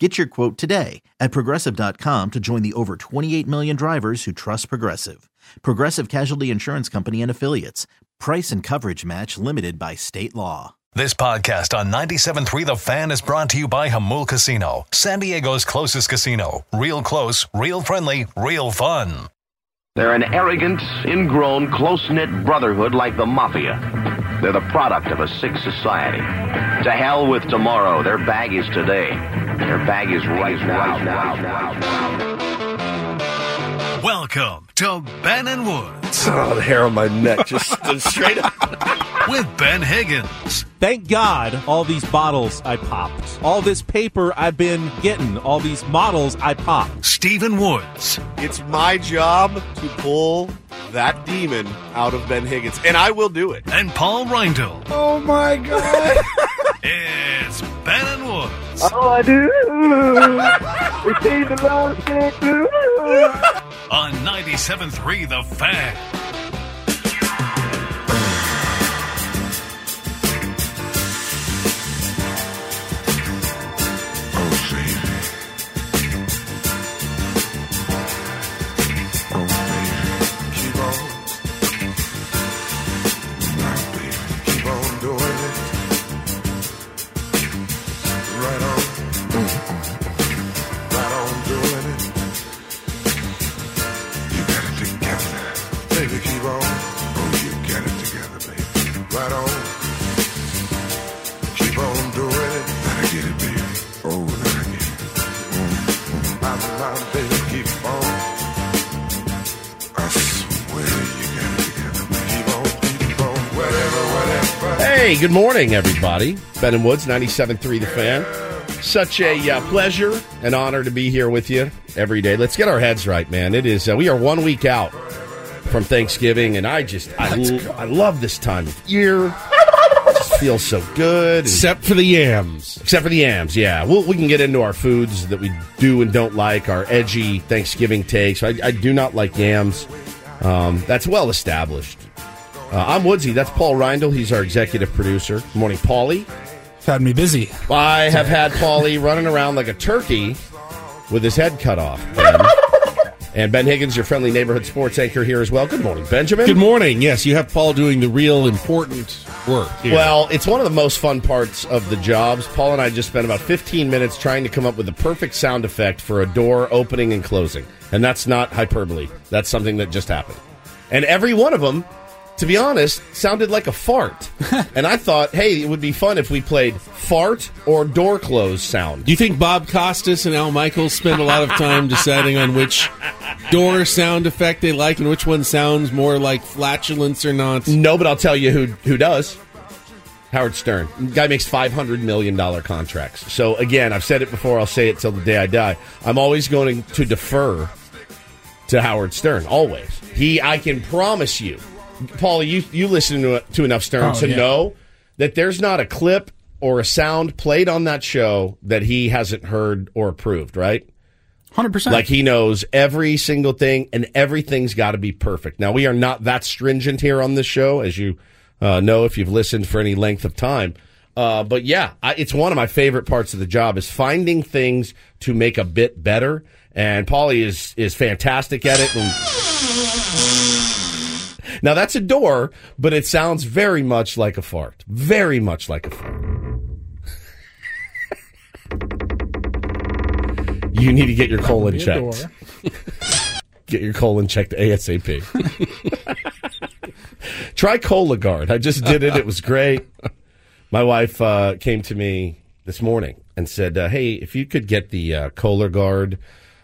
Get your quote today at progressive.com to join the over 28 million drivers who trust Progressive. Progressive Casualty Insurance Company and Affiliates. Price and coverage match limited by state law. This podcast on 97.3 The Fan is brought to you by Jamul Casino, San Diego's closest casino. Real close, real friendly, real fun. They're an arrogant, ingrown, close-knit brotherhood like the Mafia. They're the product of a sick society. To hell with tomorrow. Their bag is today. Their bag is right now. now, now, now. Welcome to Ben and Woods Oh, the hair on my neck just stood straight up. with Ben Higgins. Thank God all these bottles I popped. All this paper I've been getting. All these models I popped. Stephen Woods. It's my job to pull that demon out of Ben Higgins, and I will do it. and Paul Reindl. Oh my God! It's Ben and Woods Oh, I do. It seems a long shit too. On 97.3 The Fan. Good morning, everybody. Ben and Woods, 97.3 The Fan. Such a uh, pleasure and honor to be here with you every day. Let's get our heads right, man. It is, uh, we are one week out from Thanksgiving, and I just, I, I love this time of year. It just feels so good. Except for the yams. Except for the yams, yeah. We'll, we can get into our foods that we do and don't like, our edgy Thanksgiving takes. I, I do not like yams. Um, that's well established. Uh, I'm Woodsy. That's Paul Reindl. He's our executive producer. Good morning, Paulie. Had me busy. I have had Paulie running around like a turkey with his head cut off. Ben. and Ben Higgins, your friendly neighborhood sports anchor here as well. Good morning, Benjamin. Good morning. Yes, you have Paul doing the real important work. Here. Well, it's one of the most fun parts of the jobs. Paul and I just spent about 15 minutes trying to come up with the perfect sound effect for a door opening and closing. And that's not hyperbole. That's something that just happened. And every one of them, to be honest, sounded like a fart. and I thought, hey, it would be fun if we played fart or door close sound. do you think Bob Costas and Al Michaels spend a lot of time deciding on which door sound effect they like and which one sounds more like flatulence or not? No, but I'll tell you who who does. Howard Stern. Guy makes five hundred million dollar contracts. So again, I've said it before. I'll say it till the day I die. I'm always going to defer to Howard Stern. Always. He. I can promise you, Paul. You you listen to to enough Stern Oh, to yeah. know that there's not a clip or a sound played on that show that he hasn't heard or approved. Right. Hundred percent. Like he knows every single thing, and everything's got to be perfect. Now we are not that stringent here on this show, as you uh, know if you've listened for any length of time. Uh, but yeah, I, it's one of my favorite parts of the job is finding things to make a bit better. And Paulie is is fantastic at it. And now that's a door, but it sounds very much like a fart. Very much like a fart. You need to get your colon checked. Get your colon checked ASAP. Try Cologuard. I just did it. It was great. My wife uh, came to me this morning and said, uh, "Hey, if you could get the uh, Cologuard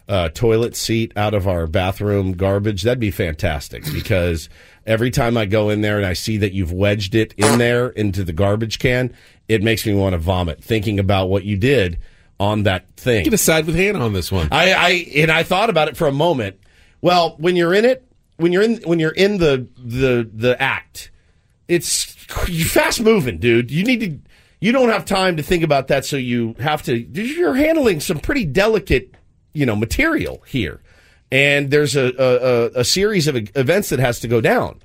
uh, toilet seat out of our bathroom garbage, that'd be fantastic." Because every time I go in there and I see that you've wedged it in there into the garbage can, it makes me want to vomit thinking about what you did on that thing. You can decide with Hannah on this one. I, I and I thought about it for a moment. Well, when you're in it, when you're in when you're in the the the act, it's fast moving, dude. You need to. You don't have time to think about that, so you have to. You're handling some pretty delicate, you know, material here, and there's a a, a, series of events that has to go down.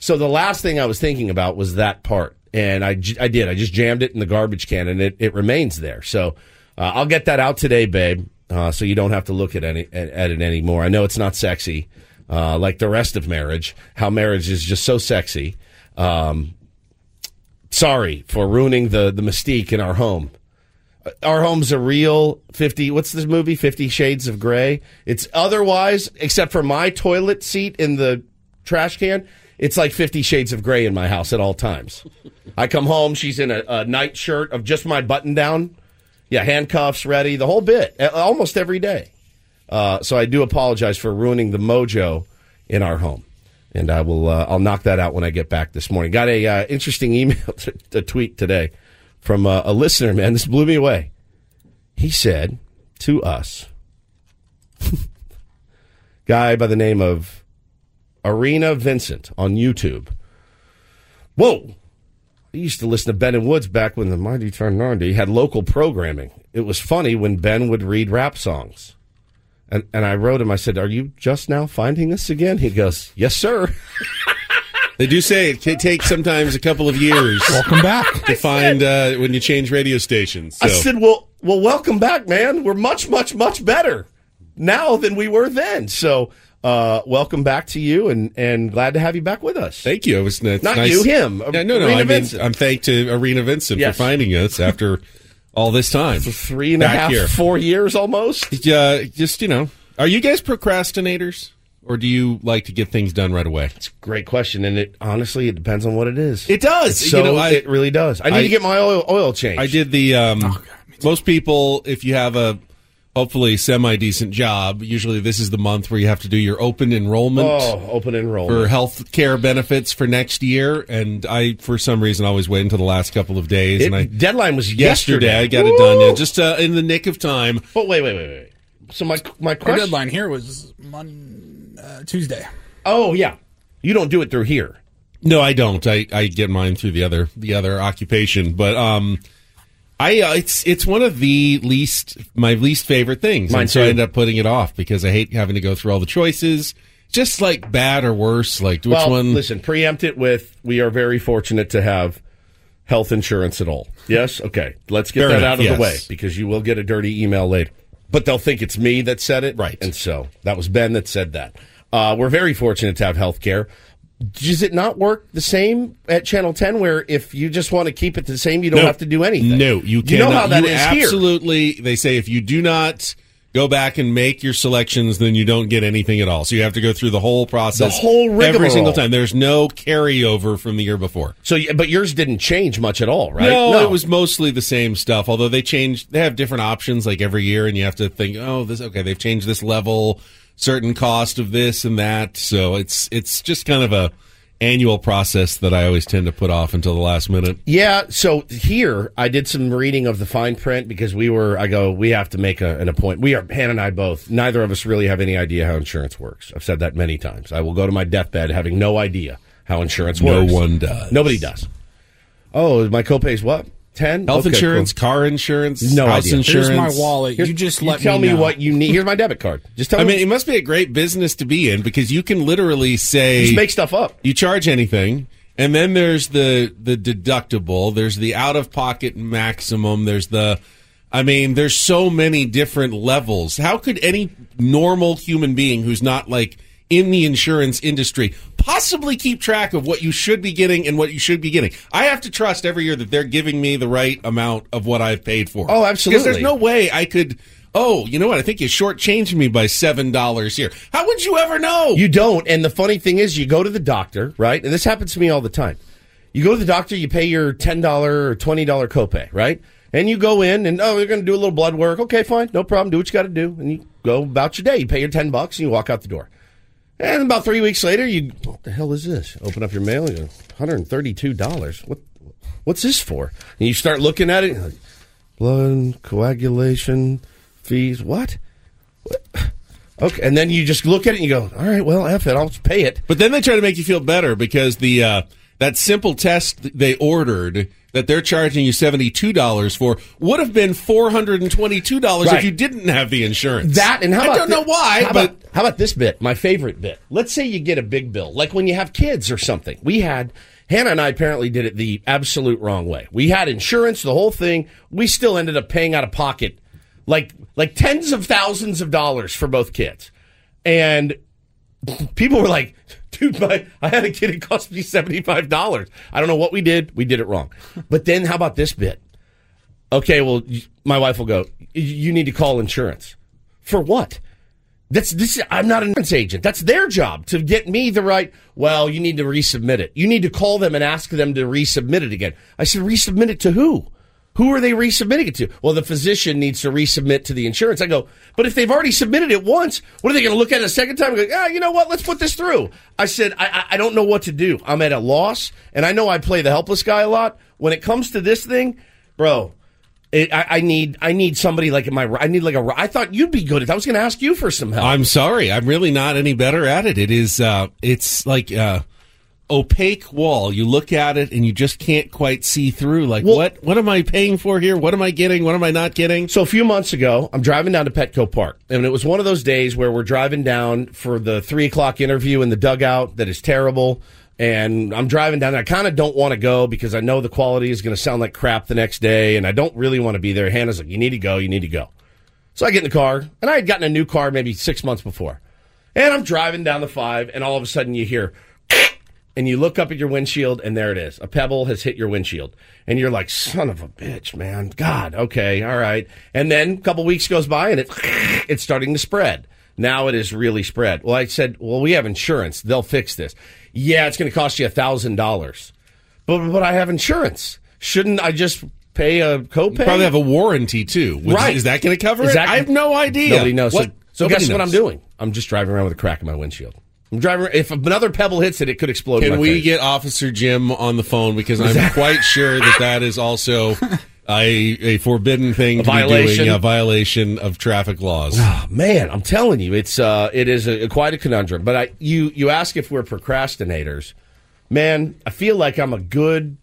So the last thing I was thinking about was that part, and I, I did. I just jammed it in the garbage can, and it, it remains there. So uh, I'll get that out today, babe, uh, so you don't have to look at any at, at it anymore. I know it's not sexy, uh, like the rest of marriage. How marriage is just so sexy. Um, sorry for ruining the the mystique in our home. Our home's a real fifty. What's this movie? Fifty Shades of Grey. It's otherwise, except for my toilet seat in the trash can. It's like Fifty Shades of Grey in my house at all times. I come home, she's in a, a night shirt of just my button down. Yeah, handcuffs ready, the whole bit, almost every day. Uh, so I do apologize for ruining the mojo in our home, and I will. Uh, I'll knock that out when I get back this morning. Got a uh, interesting email, a tweet today from uh, a listener. Man, this blew me away. He said to us, guy by the name of Arena Vincent on YouTube. Whoa. I used to listen to Ben and Woods back when the Mighty 1090 had local programming. It was funny when Ben would read rap songs. And, and I wrote him, I said, Are you just now finding this again? He goes, Yes, sir. They do say it can take sometimes a couple of years. Welcome back. to find uh, when you change radio stations. I said, Well, well, welcome back, man. We're much, much, much better now than we were then. So, uh, welcome back to you and, and glad to have you back with us. Thank you. It was it's Not nice. you, him. Yeah, no, no. Arena I mean, Vincent. I'm thanked to Arena Vincent Yes. for finding us after all this time. Three and a half, here. four years almost. Uh, just you know, are you guys procrastinators, or do you like to get things done right away? It's a great question, and it honestly it depends on what it is. It does. It's so you know, I, it really does. I need I- to get my oil oil changed. I did the. Um, most people, if you have a hopefully semi decent job, usually this is the month where you have to do your open enrollment. Oh, open enrollment for health care benefits for next year, and I, for some reason, always wait until the last couple of days. It- and I deadline was yesterday. yesterday. I got it done, yeah, just uh, in the nick of time. But wait, wait, wait, wait. So my my Our question. deadline here was Mon- uh, Tuesday. Oh yeah, you don't do it through here. No, I don't. I, I get mine through the other the other occupation, but um, I uh, it's it's one of the least my least favorite things. Mine and so I end up putting it off because I hate having to go through all the choices. Just like bad or worse, like which well, one? listen, preempt it with we are very fortunate to have health insurance at all. Yes, okay. Let's get Fair that enough, out of yes. the way because you will get a dirty email later. But they'll think it's me that said it, Right. And so that was Ben that said that. Uh, we're very fortunate to have health care. Does it not work the same at Channel 10 where if you just want to keep it the same, you don't No. have to do anything? No, you You know how that you is here. absolutely. They say if you do not go back and make your selections, then you don't get anything at all. So you have to go through the whole process, The whole every single time. There's no carryover from the year before. So, but yours didn't change much at all, right? No, it was mostly the same stuff. Although they change, they have different options like every year, and you have to think, oh, this okay. They've changed this level, certain cost of this and that. So it's it's just kind of a annual process that I always tend to put off until the last minute. Yeah, so here I did some reading of the fine print because we were. I go, we have to make a, an appointment. We are Hannah and I both. Neither of us really have any idea how insurance works. I've said that many times. I will go to my deathbed having no idea how insurance works. No one does. Nobody does. Oh, my copay's what? Ten. Health Okay, insurance, cool. car insurance, No house idea. insurance. Here's my wallet. Here's- you just you let tell me, know. what you need. Here's my debit card. Just tell I me. I mean, it must be a great business to be in because you can literally say just make stuff up. you charge anything, and then there's the the deductible, there's the out of pocket maximum, there's the I mean, there's so many different levels. How could any normal human being who's not like in the insurance industry possibly keep track of what you should be getting and what you should be getting? I have to trust every year that they're giving me the right amount of what I've paid for. Oh, absolutely. Because there's no way I could. Oh, you know what? I think you shortchanged me by seven dollars here. How would you ever know? You don't. And the funny thing is, you go to the doctor, right? And this happens to me all the time. You go to the doctor, you pay your $10 or $20 copay, right? And you go in and, oh, they're going to do a little blood work. Okay, fine. No problem. Do what you got to do. And you go about your day. You pay your 10 bucks and you walk out the door. And about three weeks later, you, what the hell is this? Open up your mail you go, $132. What, what's this for? And you start looking at it. like, blood coagulation fees. What? What? Okay, and then you just look at it and you go, all right, well, F it, I'll pay it. But then they try to make you feel better because the uh, that simple test they ordered that they're charging you seventy two dollars for would have been four hundred and twenty two dollars Right. if you didn't have the insurance. That and how I don't know why, how but about, how about this bit? My favorite bit. Let's say you get a big bill, like when you have kids or something. We had Hannah and I apparently did it the absolute wrong way. We had insurance, the whole thing. We still ended up paying out of pocket, like like tens of thousands of dollars for both kids, and people were like, dude, my, I had a kid, it cost me $75. I don't know what we did. We did it wrong. But then how about this bit? Okay, well, my wife will go, you need to call insurance. For what? That's this. I'm not an insurance agent. That's their job to get me the right. Well, you need to resubmit it. You need to call them and ask them to resubmit it again. I said, resubmit it to who? Who are they resubmitting it to? Well, the physician needs to resubmit to the insurance. I go, but if they've already submitted it once, what are they going to look at it a second time and go, ah, you know what? Let's put this through. I said, I, I, don't know what to do. I'm at a loss, and I know I play the helpless guy a lot. When it comes to this thing, bro, it, I, I need I need somebody like my I need like a I thought you'd be good at. I was going to ask you for some help. I'm sorry, I'm really not any better at it. It is uh, it's like uh, opaque wall. You look at it and you just can't quite see through. Like Well- what what am I paying for here? What am I getting? What am I not getting? So a few months ago, I'm driving down to Petco Park, and it was one of those days where we're driving down for the three o'clock interview in the dugout that is terrible. And I'm driving down. There. I kind of don't want to go because I know the quality is going to sound like crap the next day, and I don't really want to be there. Hannah's like, "You need to go. You need to go." So I get in the car, and I had gotten a new car maybe six months before, and I'm driving down the five, and all of a sudden you hear and you look up at your windshield and there it is. A pebble has hit your windshield. And you're like, son of a bitch, man. God, okay, all right. And then a couple weeks goes by and it, it's starting to spread. Now it is really spread. Well, I said, well, we have insurance. They'll fix this. Yeah, it's going to cost you a thousand dollars. But, but I have insurance. Shouldn't I just pay a copay? You probably have a warranty too. Would- Right. Is that going to cover Is it? that- I have no idea. Nobody knows. So, What? so Nobody guess what. I'm doing? I'm just driving around with a crack in my windshield. I'm driving. If another pebble hits it, it could explode. Can we face. get Officer Jim on the phone because I'm quite sure that that is also a, a forbidden thing A to be violation? doing, a violation of traffic laws. Oh, Man, I'm telling you, it's uh, it is a, quite a conundrum. But I, you you ask if we're procrastinators. Man, I feel like I'm a good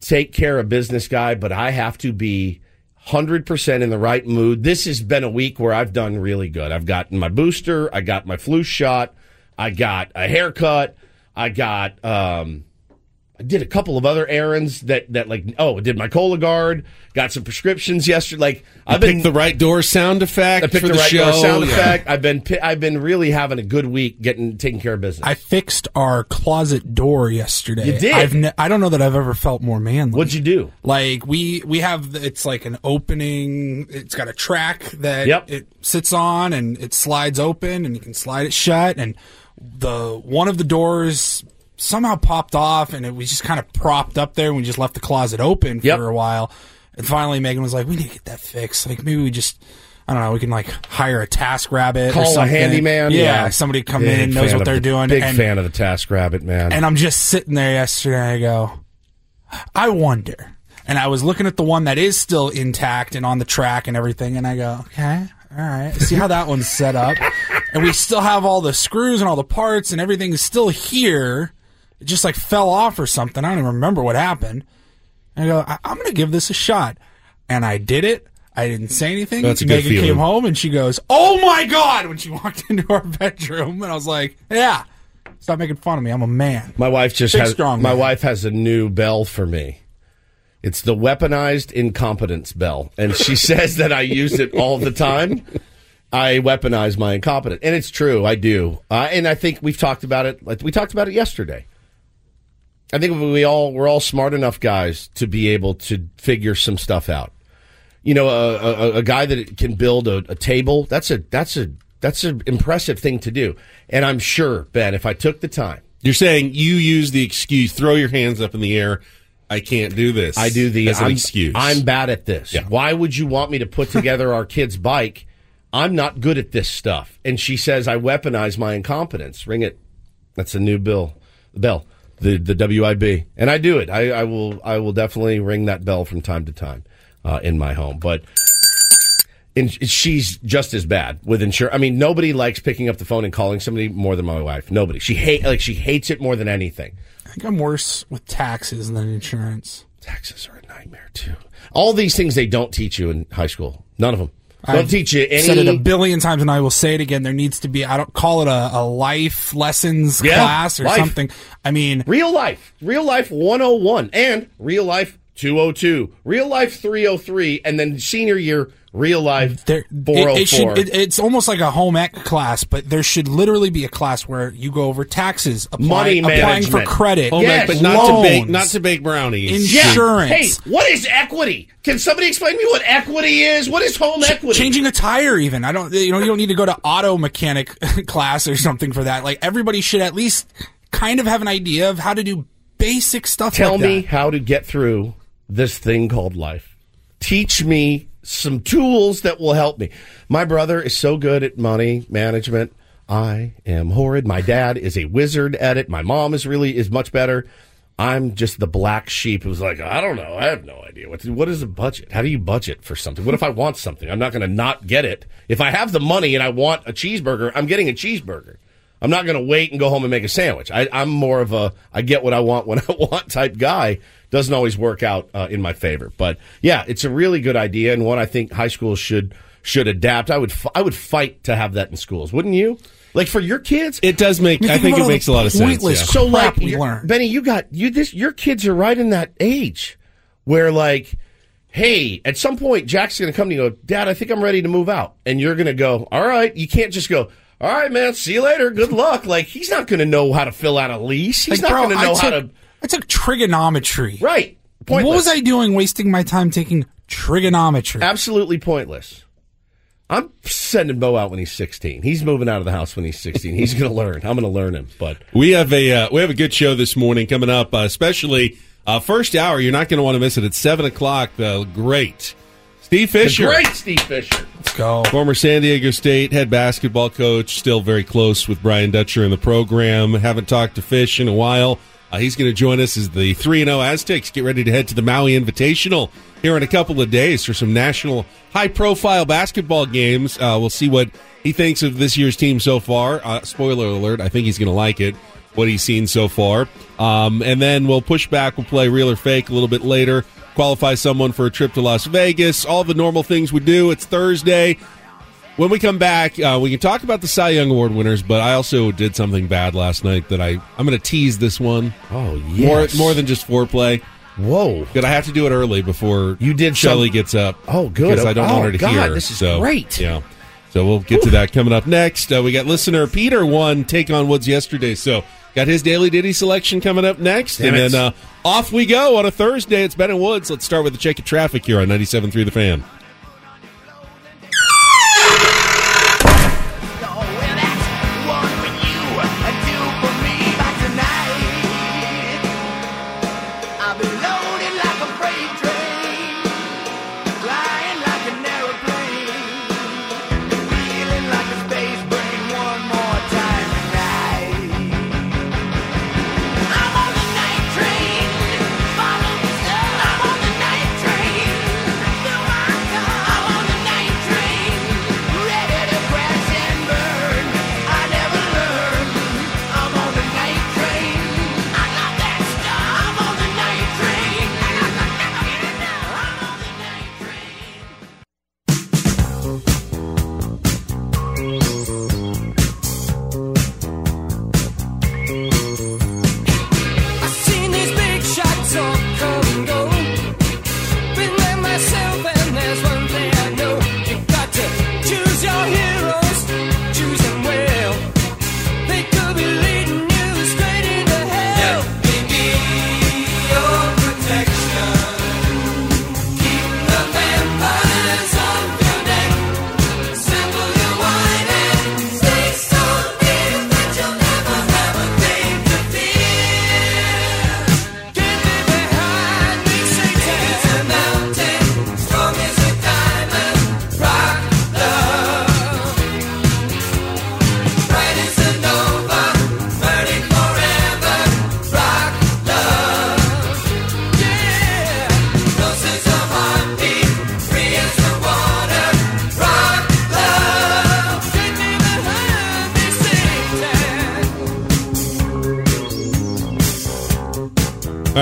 take care of business guy, but I have to be hundred percent in the right mood. This has been a week where I've done really good. I've gotten my booster, I got my flu shot, I got a haircut, I got um, I did a couple of other errands that that like oh, did my Cologuard, got some prescriptions yesterday. Like I've Pick been the right door sound effect I picked for the, the, right show. door sound Yeah. effect. I've been I've been really having a good week getting taking care of business. I fixed our closet door yesterday. You did? I've ne- I don't know that I've ever felt more manly. What'd you do? Like we we have it's like an opening. It's got a track that Yep. it sits on and it slides open and you can slide it shut. And the one of the doors somehow popped off and it was just kind of propped up there. and We just left the closet open for Yep. a while. And finally, Megan was like, "We need to get that fixed. Like maybe we just." I don't know. We can like hire a task rabbit, Call or a handyman. Yeah, somebody come in and knows what they're the- doing. Big and, fan of the Task Rabbit, man. and I'm just sitting there yesterday. I go, I wonder. And I was looking at the one that is still intact and on the track and everything. And I go, okay, all right. See how that one's set up. And we still have all the screws and all the parts and everything is still here. It just like fell off or something. I don't even remember what happened. And I go, I- I'm going to give this a shot. And I did it. I didn't say anything. That's a good Megan feeling. came home and she goes, "Oh my god!" When she walked into our bedroom, and I was like, "Yeah, stop making fun of me. I'm a man." my wife just Big has strong my man. wife has a new bell for me. It's the weaponized incompetence bell, and she says that I use it all the time. I weaponize my incompetence, and it's true. I do, uh, and I think we've talked about it. Like we talked about it yesterday. I think we all we're all smart enough guys to be able to figure some stuff out. You know, a, a, a guy that can build a, a table that's a that's a that's an impressive thing to do. And I'm sure Ben, if I took the time, You're saying you use the excuse, throw your hands up in the air. I can't do this. I do the as an I'm, excuse. I'm bad at this. Yeah. Why would you want me to put together our kid's bike? I'm not good at this stuff. And she says I weaponize my incompetence. Ring it. That's a new bill. The bell. The the WIB. And I do it. I, I will I will definitely ring that bell from time to time uh, in my home. But and she's just as bad with insurance. I mean, nobody likes picking up the phone and calling somebody more than my wife. Nobody. She hate like she hates it more than anything. I think I'm worse with taxes than insurance. Taxes are a nightmare too. All these things they don't teach you in high school. None of them. Don't I've teach you any. Said it a billion times, and I will say it again. There needs to be. I don't call it a, a life lessons Yeah, class or life. something. I mean, Real life, real life 101, and real life 202, real life 303, and then senior year real life there, 404. it, it should. Oh it, it's almost like a home ec class, but there should literally be a class where you go over taxes, apply, Money applying for credit, Home Yes. ec, but not to bake, loans, not to bake brownies. Yeah. insurance. Hey, what is equity? Can somebody explain to me what equity is? What is home equity? Changing a tire, even I don't. You know, you don't need to go to auto mechanic class or something for that. Like everybody should at least kind of have an idea of how to do basic stuff. Tell like me how to get through this thing called life. Teach me some tools that will help me. My brother is so good at money management. I am horrid. My dad is a wizard at it. My mom is really is much better. I'm just the black sheep who's like, I don't know. I have no idea what what is a budget? How do you budget for something? What if I want something? I'm not going to not get it. If I have the money and I want a cheeseburger, I'm getting a cheeseburger. I'm not going to wait and go home and make a sandwich. I, I'm more of a I get what I want when I want type guy. Doesn't always work out uh, in my favor, but yeah, it's a really good idea and one I think high schools should should adapt. I would f- I would fight to have that in schools, wouldn't you? Like for your kids, It does make. You I think think it makes a lot of sense. pointless yeah. so like crap we you're- learn. Benny, you got you this your kids are right in that age where like hey, at some point Jack's going to come to you and go, "Dad, I think I'm ready to move out." And you're going to go, "All right." You can't just go, "All right, man, see you later. Good luck." Like he's not going to know how to fill out a lease. He's Like, not bro, going to know I how took, to I took trigonometry. Right. What was I doing wasting my time taking trigonometry? Absolutely pointless. I'm sending Bo out when he's 16. He's moving out of the house when he's 16. He's going to learn. I'm going to learn him. But We have a uh, we have a good show this morning coming up, uh, especially uh, first hour. You're not going to want to miss it. at seven o'clock. The great Steve the Fisher, great Steve Fisher. Let's go. former San Diego State head basketball coach, still very close with Brian Dutcher in the program. Haven't talked to Fish in a while. Uh, he's going to join us as the three and zero Aztecs get ready to head to the Maui Invitational here in a couple of days for some national high profile basketball games. Uh, we'll see what he thinks of this year's team so far. Uh, spoiler alert: I think he's going to like it. What he's seen so far, um, and then we'll push back. We'll play real or fake a little bit later. Qualify someone for a trip to Las Vegas. All the normal things we do. It's Thursday. When we come back, uh, we can talk about the Cy Young Award winners, but I also did something bad last night that I I'm going to tease this one Oh, yes. more more than just foreplay. Whoa. But I have to do it early before You did Shelly some- gets up. Oh, good. Because I don't Oh, want her to God, hear. this is so, great. Yeah. So we'll get to that coming up next. Uh, we got listener Peter one take on Woods yesterday. So got his daily ditty selection coming up next, Damn and it. then uh, off we go on a Thursday. It's Ben and Woods. Let's start with the check of traffic here on 97.3 The Fan.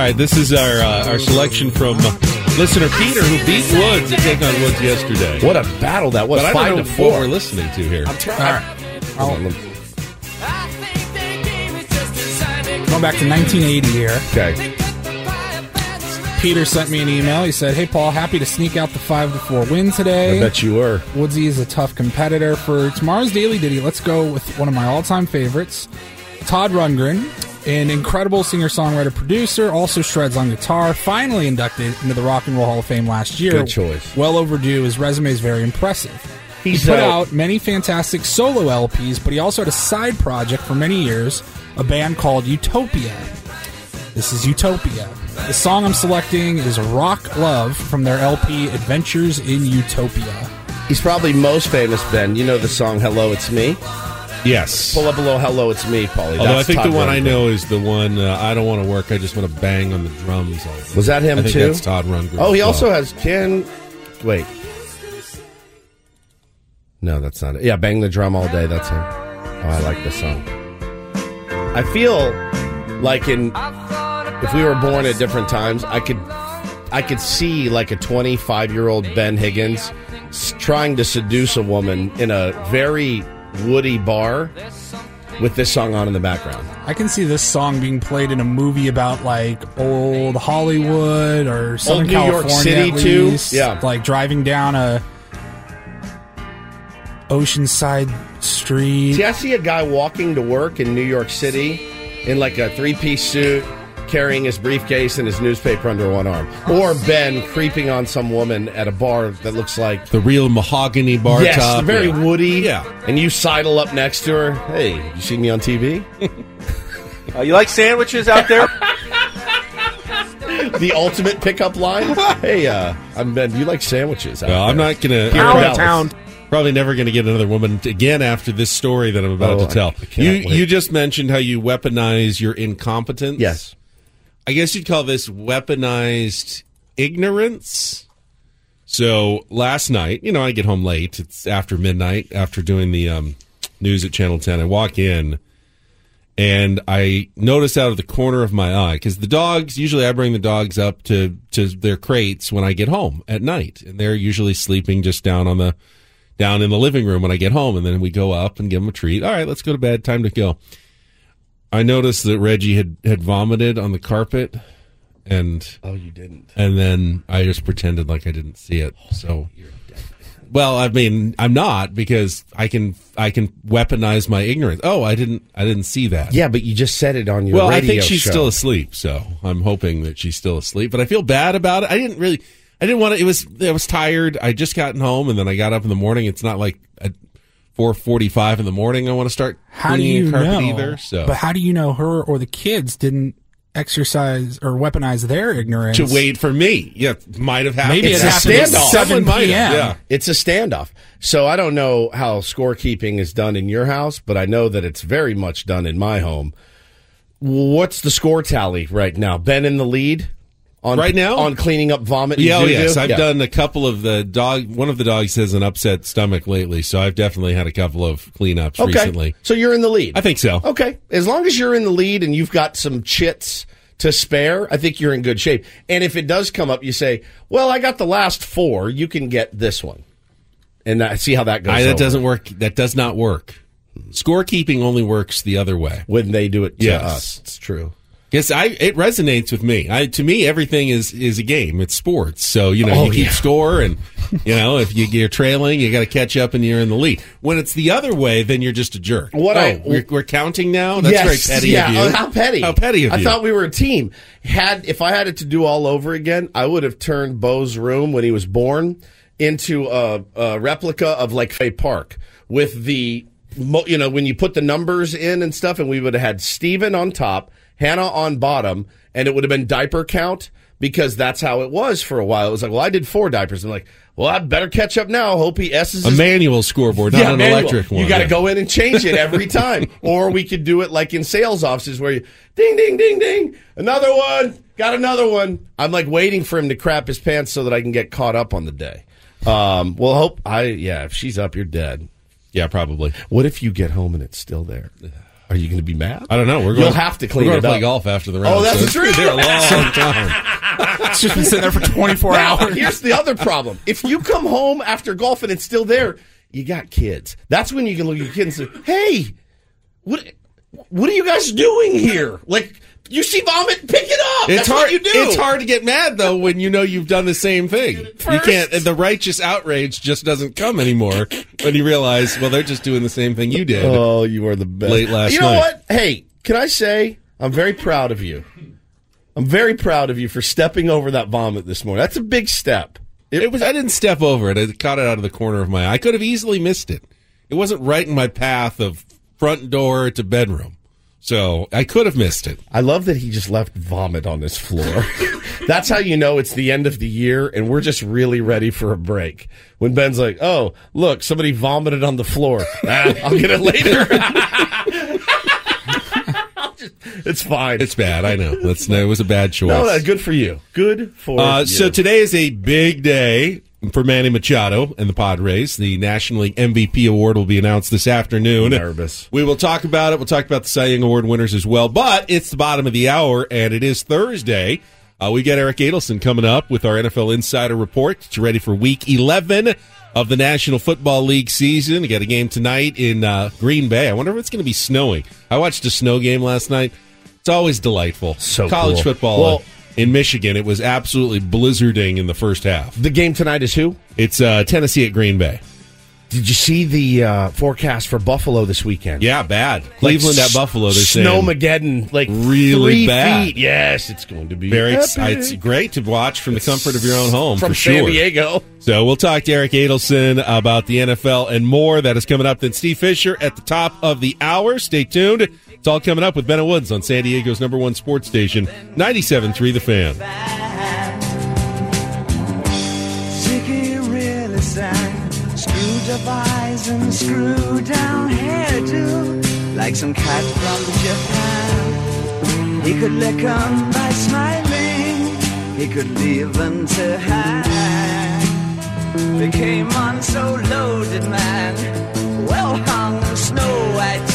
Right, this is our uh, our selection from uh, listener Peter, who beat Woods to take on Woods yesterday. What a battle that was! But I Five don't know to what four. we're listening to here. All right. I'll- going back to 1980 here. Okay. Peter sent me an email. He said, "Hey Paul, happy to sneak out the five to four win today. I bet you were. Woodsy is a tough competitor for tomorrow's Daily Ditty. Let's go with one of my all-time favorites, Todd Rundgren, an incredible singer-songwriter producer, also shreds on guitar. Finally inducted into the Rock and Roll Hall of Fame last year. Good choice. Well overdue. His resume is very impressive. He's, he put out many fantastic solo LPs, but he also had a side project for many years, a band called Utopia. This is Utopia. The song I'm selecting is Rock Love from their LP Adventures in Utopia. He's probably most famous, Ben. You know the song "Hello, It's Me." Yes. Pull up a little "Hello, It's Me," Paulie. Although I think Todd the one I know is the one uh, I don't want to work. I just want to bang on the drums. All day. Was that him I think too? That's Todd Rundgren. Oh, he as also well. has Ken. Wait. No, that's not it. Yeah, bang the drum all day. That's him. Oh, I like this song. I feel like in if we were born at different times, I could I could see like a 25 year old Ben Higgins trying to seduce a woman in a very woody bar with this song on in the background. I can see this song being played in a movie about like old Hollywood or Southern New York City, at too. Yeah. like driving down a Oceanside street. See, I see a guy walking to work in New York City in like a three piece suit, carrying his briefcase and his newspaper under one arm. Or Ben creeping on some woman at a bar that looks like. the real mahogany bar yes, top. very yeah. woody. Yeah. And you sidle up next to her. Hey, you see me on TV? Uh, you like sandwiches out there? the ultimate pickup line. Hey, uh, I'm Ben. Do you like sandwiches? out Well, I'm not gonna. Here in I'm town. Probably never going to get another woman again after this story that I'm about Oh, to tell. I- I you wait. you just mentioned how you weaponize your incompetence. Yes. I guess you'd call this weaponized ignorance. So last night, you know, I get home late. It's after midnight after doing the um, news at Channel 10. I walk in and I notice out of the corner of my eye because the dogs usually I bring the dogs up to to their crates when I get home at night, and they're usually sleeping just down on the down in the living room when I get home, and then we go up and give them a treat. All right, let's go to bed. Time to go. I noticed that Reggie had had vomited on the carpet, and Oh, you didn't. and then I just pretended like I didn't see it. Oh, so, well, I mean, I'm not because I can I can weaponize my ignorance. Oh, I didn't I didn't see that. Yeah, but you just said it on your Well, I think she's show. still asleep, so I'm hoping that she's still asleep. But I feel bad about it. I didn't really. I didn't want to. It was. I was tired. I just gotten home, and then I got up in the morning. It's not like at 4:45 in the morning. I want to start How do cleaning you a carpet know? either. So But how do you know her or the kids didn't exercise or weaponize their ignorance to wait for me, yeah, might have happened. Maybe It's it a happened at standoff. 7 Someone might have, p.m. Yeah. It's a standoff. So I don't know how scorekeeping is done in your house, but I know that it's very much done in my home. What's the score tally right now? Ben in the lead on Right now? on cleaning up vomit. Yeah, oh yes, I've Yeah. done a couple of the dog. One of the dogs has an upset stomach lately, so I've definitely had a couple of cleanups Okay, recently. so you're in the lead. I think so. Okay, as long as you're in the lead and you've got some chits to spare, I think you're in good shape. And if it does come up, you say, "Well, I got the last four. You can get this one," and I see how that goes. I, that over. doesn't work. That does not work. Scorekeeping only works the other way. when they do it to Yes. us. It's true. Yes, I it resonates with me. I to me everything is is a game. It's sports. So you know Oh, you keep yeah. score, and you know if you, you're trailing, you got to catch up, and you're in the lead. When it's the other way, then you're just a jerk. What oh, I- we're, we're counting now. That's yes, very petty yeah. of you. How petty! How petty of I you. thought we were a team. Had if I had it to do all over again, I would have turned Bo's room when he was born into a, a replica of like Fenway Park with the you know when you put the numbers in and stuff, and we would have had Steven on top, Hannah on bottom, and it would have been diaper count. Because that's how it was for a while. It was like, well, I did four diapers. I'm like, well, I better catch up now. Hope he S's a manual scoreboard, not an manual. electric one. You got to Yeah. go in and change it every time. or we could do it like in sales offices where you ding, ding, ding, ding, another one, got another one. I'm like waiting for him to crap his pants so that I can get caught up on the day. Um, well, hope I, yeah, if she's up, you're dead. Yeah, probably. What if you get home and it's still there? Are you going to be mad? I don't know. We're You'll have to clean we're it going to play up. golf after the oh, round. Oh, that's so it's true. been there a long time. It's just been sitting there for 24 Now, hours. Here's the other problem. If you come home after golf and it's still there, you got kids. That's when you can look at your kids and say, "Hey, what what are you guys doing here? Like you see vomit, pick it up. It's That's hard. what you do. It's hard to get mad though when you know you've done the same thing. You can't. The righteous outrage just doesn't come anymore when you realize, well, they're just doing the same thing you did. Oh, you are the best. Late last night. You know night. what? Hey, can I say I'm very proud of you. I'm very proud of you for stepping over that vomit this morning. That's a big step. It was. I didn't step over it. I caught it out of the corner of my eye. I could have easily missed it. It wasn't right in my path of front door to bedroom, so I could have missed it. I love that he just left vomit on his floor. That's how you know it's the end of the year and we're just really ready for a break. When Ben's like, "Oh, look, somebody vomited on the floor. Ah, I'll get it later." it's fine. It's bad. I know. That's it was a bad choice. no, no, good for you. Good for Uh, you. so today is a big day for Manny Machado and the Padres. The National League MVP award will be announced this afternoon. Nervous. We will talk about it. We'll talk about the Cy Young Award winners as well. But it's the bottom of the hour, and it is Thursday. Uh, we got Eric Adelson coming up with our NFL Insider Report. Get you ready for Week 11 of the National Football League season. We got a game tonight in uh, Green Bay. I wonder if it's going to be snowing. I watched a snow game last night. It's always delightful. So college cool. football. Well- in Michigan, it was absolutely blizzarding in the first half. the game tonight is who? It's uh, Tennessee at Green Bay. Did you see the uh, forecast for Buffalo this weekend? Yeah, bad. Like Cleveland at Buffalo. They're saying Snowmageddon, like Really bad. feet. Yes, it's going to be very. Epic. it's great to watch from the comfort of your own home from for San sure. Diego. So we'll talk to Eric Adelson about the NFL and more. That is coming up. Then Steve Fisher at the top of the hour. Stay tuned. It's all coming up with Ben Woods on San Diego's number one sports station, 97.3 The Fan. And down hairdo. Like some cat from Japan. He could lick 'em by smiling. He could leave them to hang. They came on so loaded, man. Well hung snow white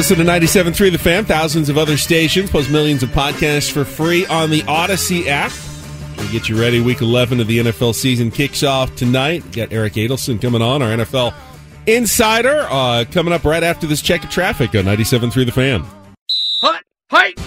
Listen to 97.3 The Fan, thousands of other stations, plus millions of podcasts for free on the Audacy app. We get you ready. Week 11 of the NFL season kicks off tonight. We got Eric Adelson coming on, our NFL insider, uh, coming up right after this check of traffic on 97.3 The Fan. Hut! Height!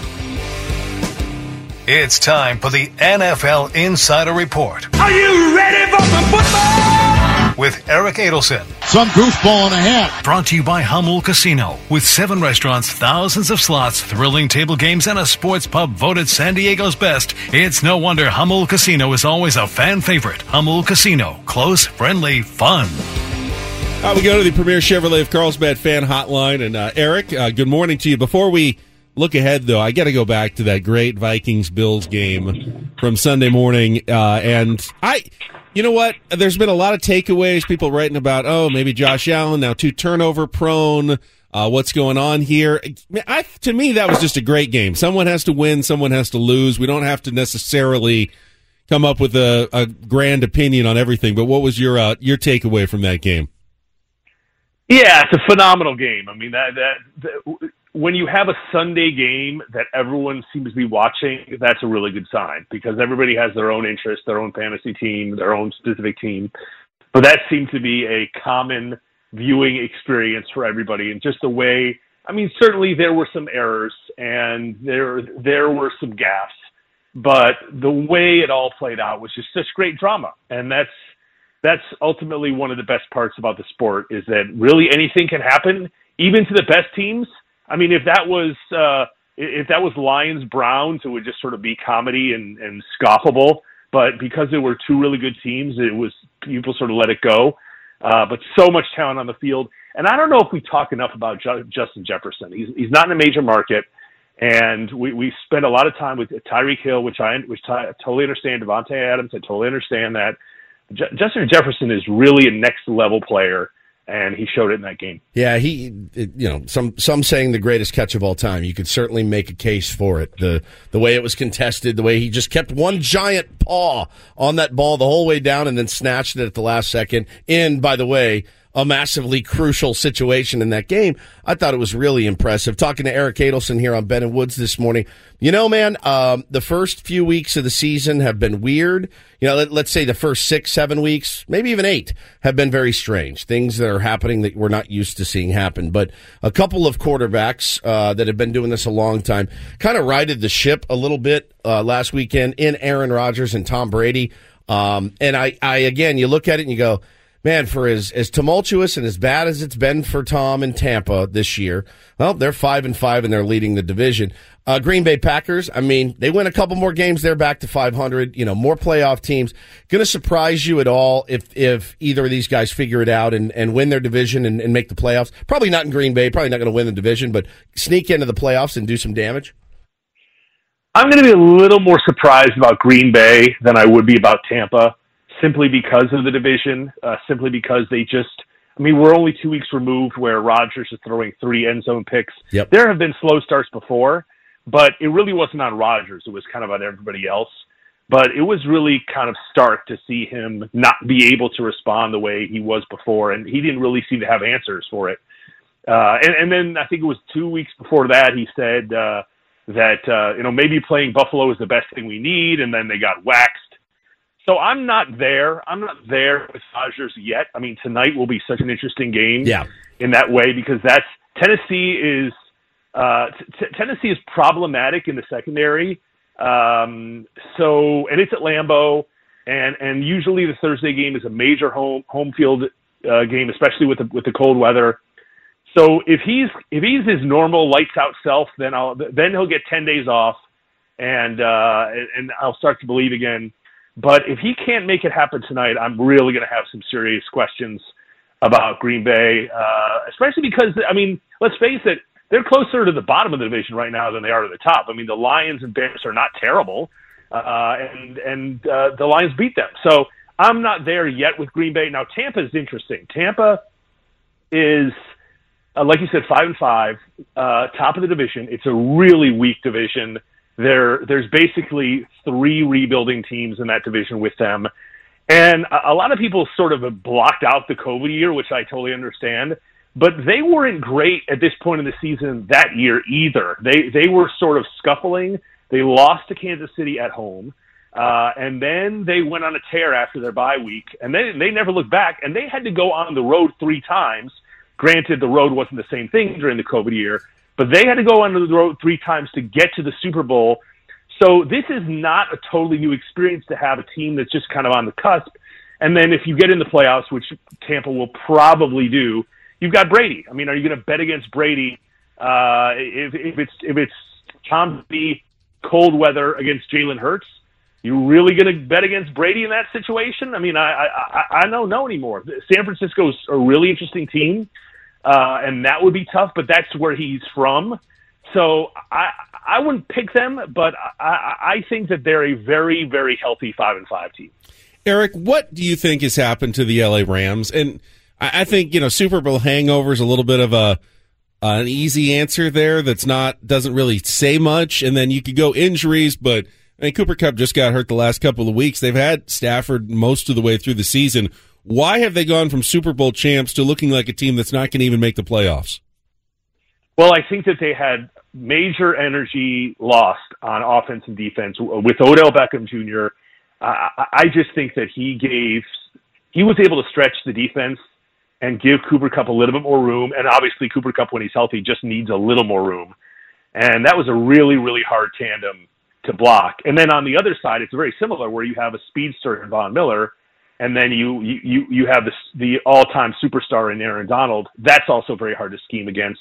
It's time for the NFL Insider Report Are you ready for some football? With Eric Adelson. Some goofball and a half. Brought to you by Jamul Casino. With seven restaurants, thousands of slots, thrilling table games, and a sports pub voted San Diego's best, it's no wonder Jamul Casino is always a fan favorite. Jamul Casino. Close, friendly, fun. Uh, we go to the Premier Chevrolet of Carlsbad fan hotline. And uh, Eric, uh, good morning to you. Before we look ahead, though, I got to go back to that great Vikings Bills game from Sunday morning. Uh, and I, you know what? There's been a lot of takeaways. People writing about, oh, maybe Josh Allen now too turnover prone. Uh, what's going on here? I, to me, that was just a great game. Someone has to win, someone has to lose. We don't have to necessarily come up with a, a grand opinion on everything. But what was your uh, your takeaway from that game? Yeah, it's a phenomenal game. I mean, that, that that when you have a Sunday game that everyone seems to be watching, that's a really good sign because everybody has their own interest, their own fantasy team, their own specific team. But that seemed to be a common viewing experience for everybody, and just the way. I mean, certainly there were some errors and there there were some gaffes, but the way it all played out was just such great drama, and that's that's ultimately one of the best parts about the sport is that really anything can happen, even to the best teams. I mean, if that was uh, if that was Lions Browns, it would just sort of be comedy and, and scoffable. But because there were two really good teams, it was people sort of let it go. Uh, but so much talent on the field, and I don't know if we talk enough about Ju- Justin Jefferson. He's he's not in a major market, And we, we spent a lot of time with Tyreek Hill, which I which I totally understand. Davante Adams, I totally understand that. J- Justin Jefferson is really a next level player, and he showed it in that game. Yeah, he, you know, some some saying the greatest catch of all time. You could certainly make a case for it. The the way it was contested, the way he just kept one giant paw on that ball the whole way down and then snatched it at the last second. In, by the way, a massively crucial situation in that game. I thought it was really impressive. Talking to Eric Adelson here on Ben and Woods this morning. You know, man, um, the first few weeks of the season have been weird. You know, let, let's say the first six, seven weeks, maybe even eight, have been very strange. Things that are happening that we're not used to seeing happen. But a couple of quarterbacks uh, that have been doing this a long time kind of righted the ship a little bit uh, last weekend in Aaron Rodgers and Tom Brady. Um, and I, I again, you look at it and you go, man, for as, as tumultuous and as bad as it's been for Tom in Tampa this year, well, they're five and five and they're leading the division. Uh, Green Bay Packers, I mean, they win a couple more games. They're back to 500, you know, more playoff teams. Going to surprise you at all if, if either of these guys figure it out and, and win their division and, and make the playoffs? Probably not in Green Bay, probably not going to win the division, but sneak into the playoffs and do some damage. I'm going to be a little more surprised about Green Bay than I would be about Tampa, simply because of the division, uh, simply because they just. I mean, we're only two weeks removed where Rodgers is throwing three end zone picks. Yep. There have been slow starts before, but it really wasn't on Rodgers. It was kind of on everybody else. But it was really kind of stark to see him not be able to respond the way he was before, and he didn't really seem to have answers for it. Uh, and, and then I think it was two weeks before that he said uh, that uh, you know maybe playing Buffalo is the best thing we need, and then they got waxed. So I'm not there. I'm not there with Rodgers yet. I mean, tonight will be such an interesting game Yeah. in that way because that's Tennessee is uh, t- Tennessee is problematic in the secondary. Um, so and it's at Lambeau, and and usually the Thursday game is a major home home field uh, game, especially with the with the cold weather. So if he's if he's his normal lights out self, then I'll then he'll get ten days off, and uh, and I'll start to believe again. But if he can't make it happen tonight, I'm really going to have some serious questions about Green Bay, uh, especially because I mean, let's face it, they're closer to the bottom of the division right now than they are to the top. I mean, the Lions and Bears are not terrible, uh, and and uh, the Lions beat them. So I'm not there yet with Green Bay. Now Tampa is interesting. Tampa is uh, like you said, five and five, uh, top of the division. It's a really weak division. There, there's basically three rebuilding teams in that division with them, and a, a lot of people sort of blocked out the COVID year, which I totally understand. But they weren't great at this point in the season that year either. They they were sort of scuffling. They lost to Kansas City at home. Uh, and then they went on a tear after their bye week, and they they never looked back. And they had to go on the road three times. Granted, the road wasn't the same thing during the COVID year, but they had to go under the road three times to get to the Super Bowl. So this is not a totally new experience to have a team that's just kind of on the cusp. And then if you get in the playoffs, which Tampa will probably do, you've got Brady. I mean, are you going to bet against Brady uh, if, if it's if it's Tom Brady cold weather against Jalen Hurts? You really going to bet against Brady in that situation? I mean, I I, I I don't know anymore. San Francisco's a really interesting team, uh, and that would be tough. But that's where he's from, so I I wouldn't pick them. But I I think that they're a very very healthy five and five team. Eric, what do you think has happened to the LA Rams? And I, think you know Super Bowl hangover is a little bit of a an easy answer there. That's not doesn't really say much. And then you could go injuries, but I mean Cooper Kupp just got hurt the last couple of weeks. They've had Stafford most of the way through the season. Why have they gone from Super Bowl champs to looking like a team that's not going to even make the playoffs? Well, I think that they had major energy lost on offense and defense with Odell Beckham Jr. I, I just think that he gave, he was able to stretch the defense and give Cooper Kupp a little bit more room. And obviously, Cooper Kupp, when he's healthy, just needs a little more room. And that was a really, really hard tandem to block. And then on the other side, it's very similar, where you have a speedster in Von Miller, and then you you you have the the all time superstar in Aaron Donald. That's also very hard to scheme against.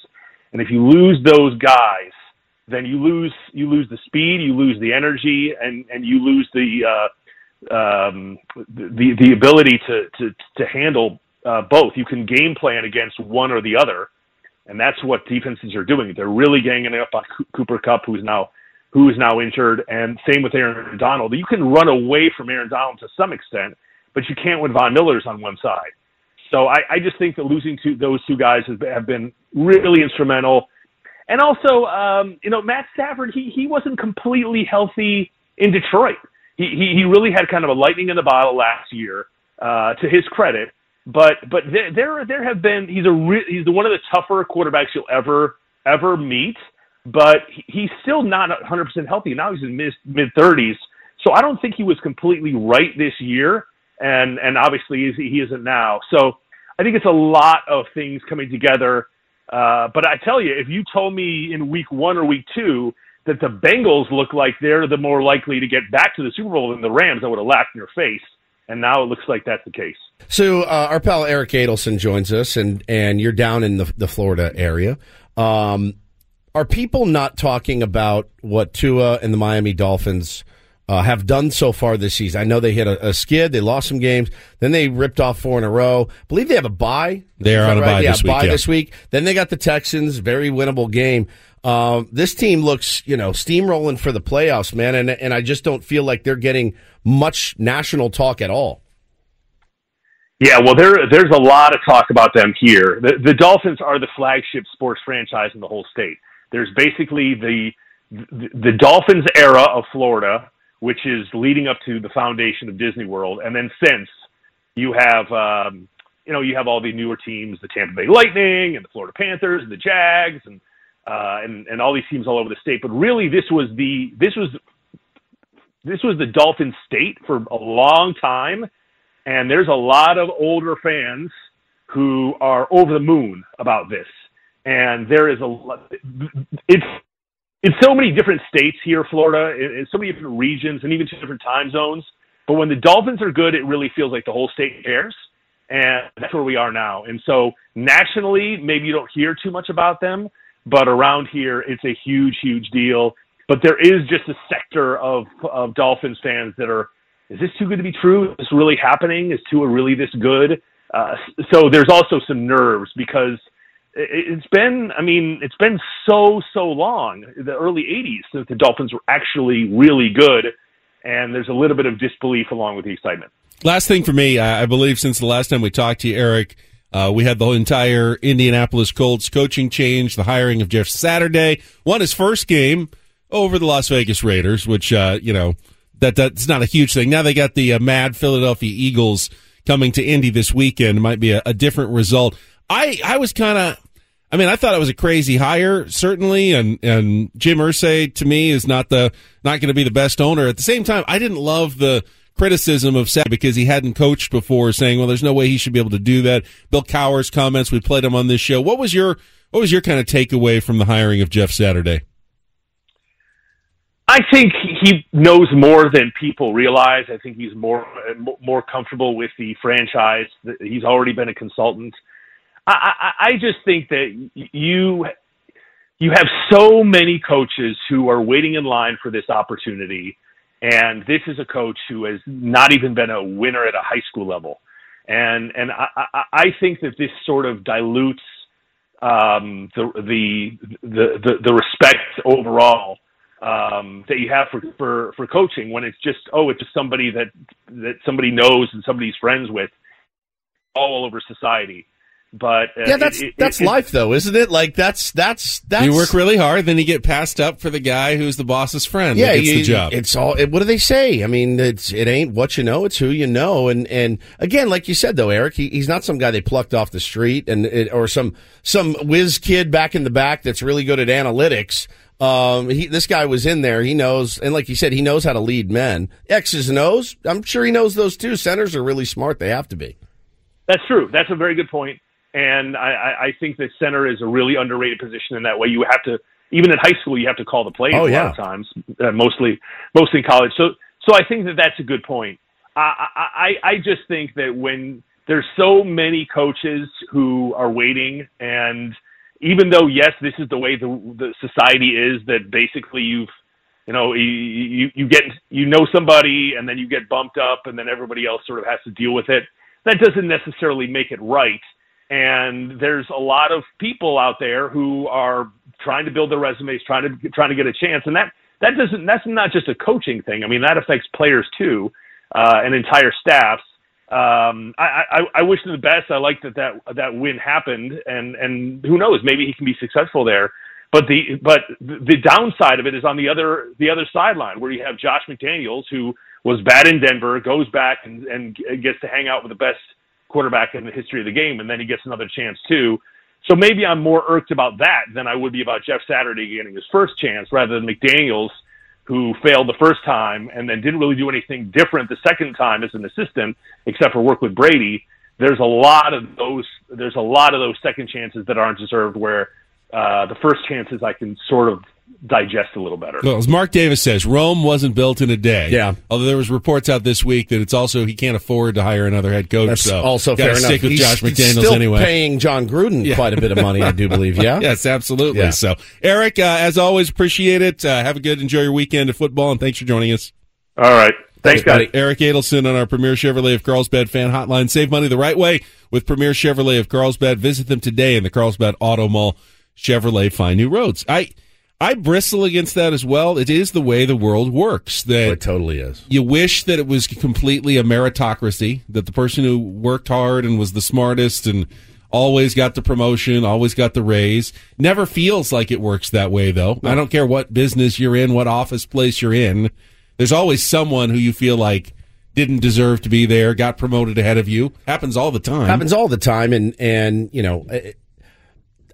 And if you lose those guys, then you lose you lose the speed, you lose the energy, and and you lose the uh, um, the the ability to to to handle uh, both. You can game plan against one or the other, and that's what defenses are doing. They're really ganging up on Cooper Kupp, who's now who is now injured, and same with Aaron Donald. You can run away from Aaron Donald to some extent, but you can't when Von Miller's on one side. So I, I just think that losing to those two guys has, have been really instrumental. And also, um, you know, Matt Stafford, he he wasn't completely healthy in Detroit. He he, he really had kind of a lightning in the bottle last year, uh, to his credit. But but there there, there have been he's a re, he's the one of the tougher quarterbacks you'll ever ever meet. But he, he's still not 100 percent healthy. Now he's in mid mid 30s. So I don't think he was completely right this year, and and obviously he isn't now. So I think it's a lot of things coming together. Uh, but I tell you, if you told me in week one or week two that the Bengals look like they're the more likely to get back to the Super Bowl than the Rams, I would have laughed in your face. And now it looks like that's the case. So uh, our pal Eric Adelson joins us, and and you're down in the, the Florida area. Um, are people not talking about what Tua and the Miami Dolphins uh, have done so far this season? I know they hit a, a, skid, they lost some games, then they ripped off four in a row. I believe they have a bye. They are on right? a bye yeah, this week. Bye yeah. this week. Then they got the Texans, very winnable game. Um, this team looks, you know, steamrolling for the playoffs, man, and and I just don't feel like they're getting much national talk at all. Yeah, well, there there's a lot of talk about them here. The, the Dolphins are the flagship sports franchise in the whole state. There's basically the, the the Dolphins era of Florida, which is leading up to the foundation of Disney World, and then since you have um, you know you have all the newer teams, the Tampa Bay Lightning and the Florida Panthers and the Jags and uh, and and all these teams all over the state. But really, this was the this was this was the Dolphin state for a long time, and there's a lot of older fans who are over the moon about this. And there is a lot. It's in so many different states here, Florida, in, in so many different regions, and even two different time zones. But when the Dolphins are good, it really feels like the whole state cares. And that's where we are now. And so nationally, maybe you don't hear too much about them, but around here, it's a huge, huge deal. But there is just a sector of of Dolphins fans that are, is this too good to be true? Is this really happening? Is Tua really this good? Uh, so there's also some nerves because it's been, I mean, it's been so so long, the early '80s, since the Dolphins were actually really good, and there's a little bit of disbelief along with the excitement. Last thing for me, I believe since the last time we talked to you, Eric, uh, we had the entire Indianapolis Colts coaching change, the hiring of Jeff Saturday, won his first game over the Las Vegas Raiders, which uh, you know that that's not a huge thing. Now they got the uh, mad Philadelphia Eagles coming to Indy this weekend. It might be a, a different result. I I was kind of. I mean, I thought it was a crazy hire, certainly, and and Jim Irsay to me is not the not going to be the best owner. At the same time, I didn't love the criticism of Saturday because he hadn't coached before, saying, "Well, there's no way he should be able to do that." Bill Cowher's comments, we played him on this show. What was your what was your kind of takeaway from the hiring of Jeff Saturday? I think he knows more than people realize. I think he's more more comfortable with the franchise. He's already been a consultant. I, I, I just think that you you have so many coaches who are waiting in line for this opportunity, and this is a coach who has not even been a winner at a high school level, and and I, I, I think that this sort of dilutes um, the, the the the respect overall um, that you have for, for, for coaching when it's just, oh, it's just somebody that, that somebody knows and somebody's friends with all over society. But uh, yeah, that's it, it, that's it, life, though, isn't it? Like that's that's that's you work really hard, then you get passed up for the guy who's the boss's friend. Yeah, gets you, the job. It's all. What do they say? I mean, it's it ain't what you know; it's who you know. And and again, like you said, though, Eric, he, he's not some guy they plucked off the street and it, or some some whiz kid back in the back that's really good at analytics. Um, he, this guy was in there. He knows, and like you said, he knows how to lead men. X's and O's. I'm sure he knows those too. Centers are really smart. They have to be. That's true. That's a very good point. And I, I think that center is a really underrated position in that way. You have to, even in high school, you have to call the plays oh, a yeah. lot of times, uh, mostly, mostly in college. So, so I think that that's a good point. I, I, I just think that when there's so many coaches who are waiting and even though yes, this is the way the the society is that basically you've you know you you get you know somebody and then you get bumped up and then everybody else sort of has to deal with it. That doesn't necessarily make it right. And there's a lot of people out there who are trying to build their resumes, trying to trying to get a chance, and that that doesn't that's not just a coaching thing. I mean, that affects players too, uh, and entire staffs. Um, I, I, I wish them the best. I like that that that win happened, and and who knows, maybe he can be successful there. But the but the downside of it is on the other the other sideline where you have Josh McDaniels who was bad in Denver, goes back and, and gets to hang out with the best quarterback in the history of the game, and then he gets another chance too. So maybe I'm more irked about that than I would be about Jeff Saturday getting his first chance rather than McDaniels, who failed the first time and then didn't really do anything different the second time as an assistant, except for work with Brady. There's a lot of those. There's a lot of those second chances that aren't deserved. Where uh, the first chances I can sort of digest a little better. Well, as Mark Davis says, Rome wasn't built in a day. Yeah. Although there was reports out this week that it's also he can't afford to hire another head coach. That's so also fair enough. stick with He's Josh McDaniels still anyway. paying Jon Gruden quite a bit of money, I do believe. Yeah. yes, absolutely. Yeah. So, Eric, uh, as always, appreciate it. Uh, have a good, enjoy your weekend of football, and thanks for joining us. All right. Thanks, guys. Eric Adelson on our Premier Chevrolet of Carlsbad fan hotline. Save money the right way with Premier Chevrolet of Carlsbad. Visit them today in the Carlsbad Auto Mall. Chevrolet, find new roads. I I bristle against that as well. It is the way the world works. That oh, it totally is. You wish that it was completely a meritocracy. That the person who worked hard and was the smartest and always got the promotion, always got the raise. Never feels like it works that way, though. I don't care what business you're in, what office place you're in. There's always someone who you feel like didn't deserve to be there, got promoted ahead of you. Happens all the time. Happens all the time, and and you know, it-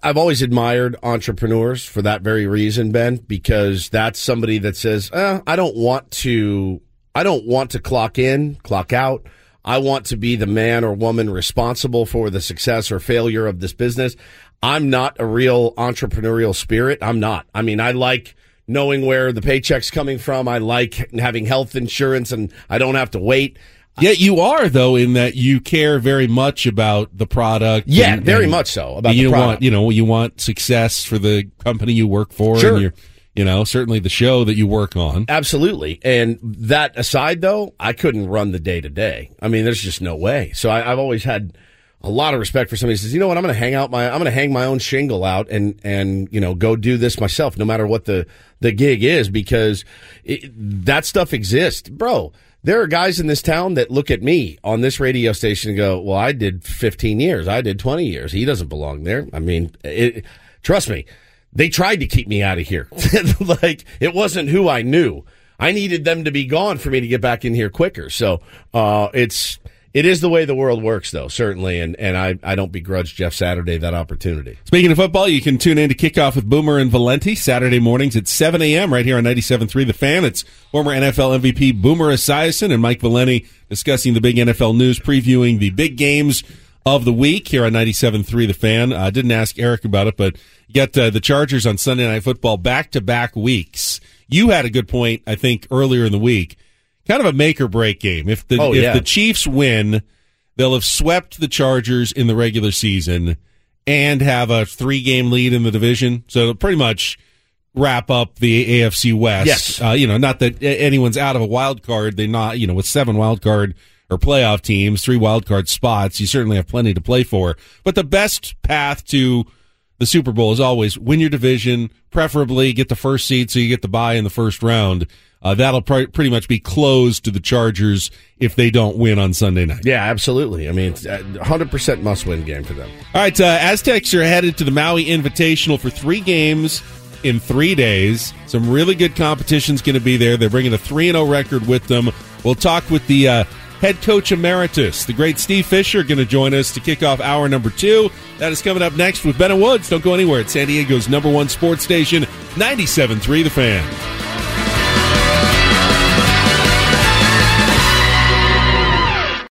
I've always admired entrepreneurs for that very reason, Ben, because that's somebody that says, eh, "I don't want to, I don't want to clock in, clock out. I want to be the man or woman responsible for the success or failure of this business. I'm not a real entrepreneurial spirit. I'm not. I mean, I like." Knowing where the paycheck's coming from, I like having health insurance, and I don't have to wait. Yet you are though in that you care very much about the product. Yeah, and- very and much so, about you the want you know you want success for the company you work for. Sure. And you're, you know certainly the show that you work on. Absolutely. And that aside, though, I couldn't run the day to day. I mean, there's just no way. So I, I've always had a lot of respect for somebody who says, you know what, I'm going to hang out my, I'm going to hang my own shingle out and, and, you know, go do this myself, no matter what the, the gig is, because it, that stuff exists. Bro, there are guys in this town that look at me on this radio station and go, well, I did 15 years. I did 20 years. He doesn't belong there. I mean, it, trust me, they tried to keep me out of here. like it wasn't who I knew. I needed them to be gone for me to get back in here quicker. So, uh, it's, it is the way the world works though, certainly. And, and I, I don't begrudge Jeff Saturday that opportunity. Speaking of football, you can tune in to kickoff with Boomer and Valenti Saturday mornings at 7 a.m. right here on 97.3 The Fan. It's former NFL MVP Boomer Esiason and Mike Valenti discussing the big NFL news, previewing the big games of the week here on 97.3 The Fan. I didn't ask Eric about it, but you got uh, the Chargers on Sunday Night Football back-to-back weeks. You had a good point, I think, earlier in the week. Kind of a make or break game. If the Oh, if yeah. the Chiefs win, they'll have swept the Chargers in the regular season and have a three game lead in the division. So pretty much wrap up the AFC West. Yes. Uh, you know, not that anyone's out of a wild card. They're not, you know, with seven wild card or playoff teams, three wild card spots, you certainly have plenty to play for. But the best path to the Super Bowl is always win your division, preferably get the first seed so you get the bye in the first round. Uh, that'll pr- pretty much be closed to the Chargers if they don't win on Sunday night. Yeah, absolutely. I mean, it's a 100% must win game for them. All right, uh, Aztecs are headed to the Maui Invitational for three games in three days. Some really good competition's going to be there. They're bringing a 3 0 record with them. We'll talk with the uh, head coach emeritus, the great Steve Fisher, going to join us to kick off hour number two. That is coming up next with Ben and Woods. Don't go anywhere. It's San Diego's number one sports station, 97.3 The Fan.